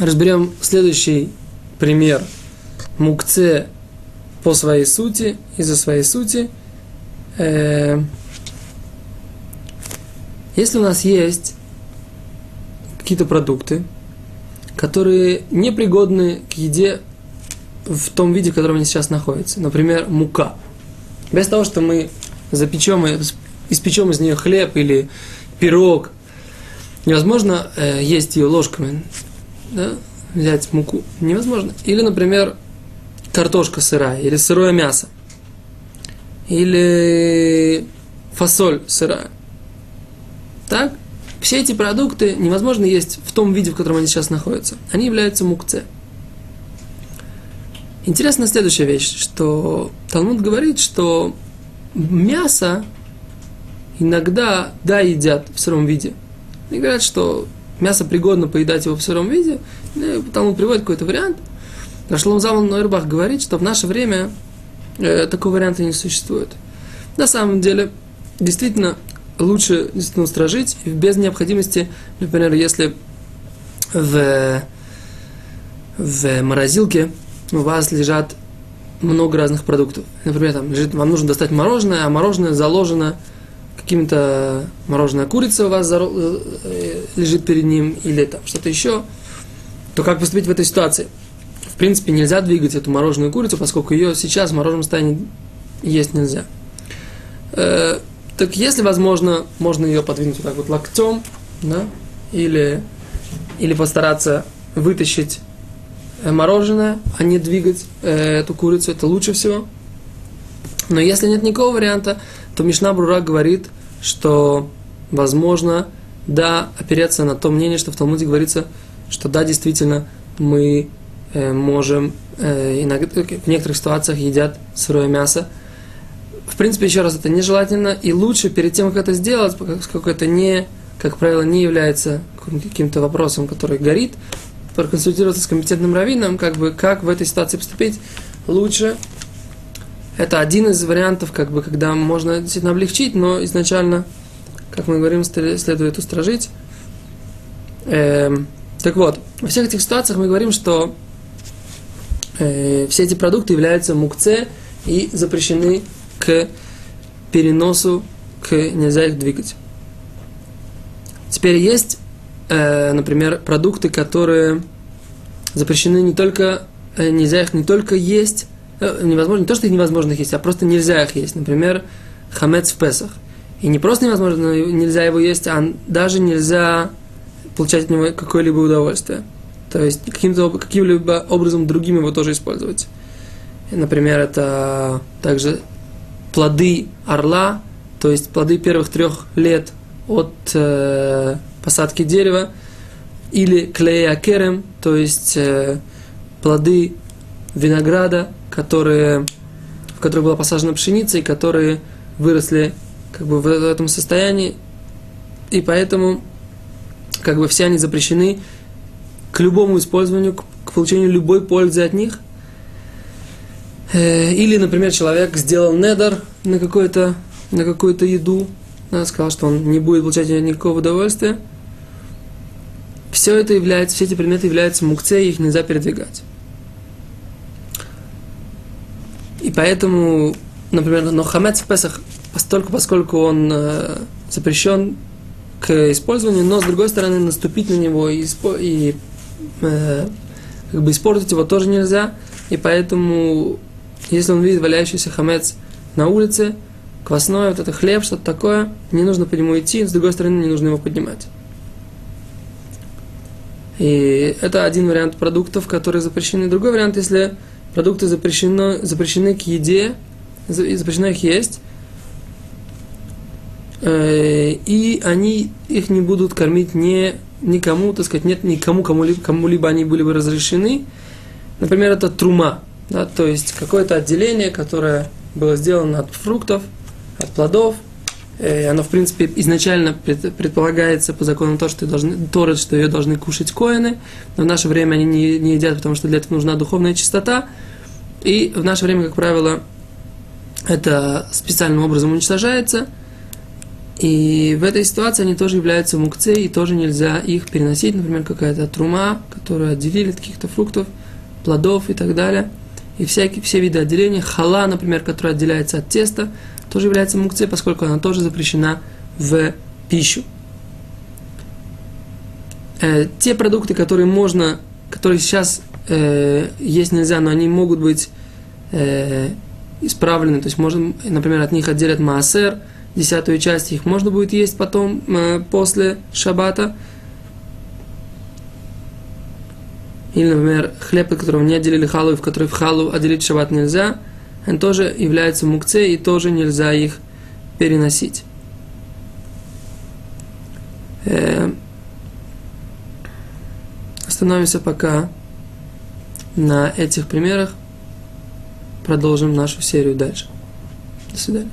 разберем следующий пример мукце по своей сути, из-за своей сути. Э, если у нас есть какие-то продукты, которые непригодны к еде в том виде, в котором они сейчас находятся. Например, мука. Без того, что мы запечем, испечем из нее хлеб или пирог, невозможно э, есть ее ложками. Да? Взять муку невозможно. Или, например, картошка сырая, или сырое мясо, или фасоль сырая. Так? Все эти продукты невозможно есть в том виде, в котором они сейчас находятся. Они являются мукце. Интересна следующая вещь, что Талмуд говорит, что мясо иногда, да, едят в сыром виде. И говорят, что мясо пригодно поедать его в сыром виде. Талмуд приводит какой-то вариант. Рашлом Залман Нойрбах говорит, что в наше время э, такого варианта не существует. На самом деле, действительно, лучше действительно устражить без необходимости, например, если в, в морозилке у вас лежат много разных продуктов. Например, там лежит, вам нужно достать мороженое, а мороженое заложено каким-то мороженая курица у вас э, лежит перед ним или там что-то еще, то как поступить в этой ситуации? В принципе, нельзя двигать эту мороженую курицу, поскольку ее сейчас в мороженом состоянии есть нельзя. Э, так если возможно, можно ее подвинуть вот так вот локтем, да, или, или постараться вытащить э, мороженое, а не двигать э, эту курицу, это лучше всего. Но если нет никакого варианта, то Мишна Брура говорит, что возможно, да, опереться на то мнение, что в Талмуде говорится, что да, действительно, мы э, можем, э, иногда, в некоторых ситуациях едят сырое мясо, в принципе, еще раз, это нежелательно, и лучше перед тем, как это сделать, поскольку это не, как правило, не является каким-то вопросом, который горит, проконсультироваться с компетентным раввином, как бы, как в этой ситуации поступить, лучше. Это один из вариантов, как бы, когда можно действительно облегчить, но изначально, как мы говорим, следует устражить. Эм, так вот, во всех этих ситуациях мы говорим, что э, все эти продукты являются мукце и запрещены к переносу, к нельзя их двигать. Теперь есть, э, например, продукты, которые запрещены не только, э, нельзя их не только есть, невозможно, не то, что их невозможно есть, а просто нельзя их есть. Например, хамец в Песах. И не просто невозможно, нельзя его есть, а даже нельзя получать от него какое-либо удовольствие. То есть каким-то, каким-либо образом другим его тоже использовать. Например, это также плоды орла, то есть плоды первых трех лет от э, посадки дерева, или клея керем, то есть э, плоды винограда, которые, в которых была посажена пшеница, и которые выросли как бы в этом состоянии, и поэтому как бы все они запрещены к любому использованию, к получению любой пользы от них – Э, или, например, человек сделал недер на, какую-то, на какую-то еду, сказал, что он не будет получать никакого удовольствия. Все это является, все эти предметы являются мукце, их нельзя передвигать. И поэтому, например, но хамец в Песах, постольку, поскольку он э, запрещен к использованию, но с другой стороны наступить на него и, и э, как бы испортить его тоже нельзя, и поэтому если он видит валяющийся хамец на улице, квасное, вот это хлеб, что-то такое, не нужно по нему идти, с другой стороны, не нужно его поднимать. И это один вариант продуктов, которые запрещены. Другой вариант, если продукты запрещено, запрещены к еде, запрещено их есть, э, и они их не будут кормить не, никому, так сказать, нет никому, кому-либо, кому-либо они были бы разрешены. Например, это трума. Да, то есть какое-то отделение, которое было сделано от фруктов, от плодов. Э, оно, в принципе, изначально предполагается по закону то, что, должны, Торы, что ее должны кушать коины, но в наше время они не, не едят, потому что для этого нужна духовная чистота. И в наше время, как правило, это специальным образом уничтожается. И в этой ситуации они тоже являются мукце, и тоже нельзя их переносить. Например, какая-то трума, которую отделили от каких-то фруктов, плодов и так далее. И всякие, все виды отделения. Хала, например, которая отделяется от теста, тоже является мукце, поскольку она тоже запрещена в пищу. Э, те продукты, которые можно, которые сейчас э, есть нельзя, но они могут быть э, исправлены, то есть можно, например, от них отделят маасер, десятую часть, их можно будет есть потом, э, после шаббата. Или, например, хлеб, от которого не отделили халу, и в который в халу отделить шаббат нельзя, они тоже являются мукце, и тоже нельзя их переносить. Э, остановимся пока на этих примерах. Продолжим нашу серию дальше. До свидания.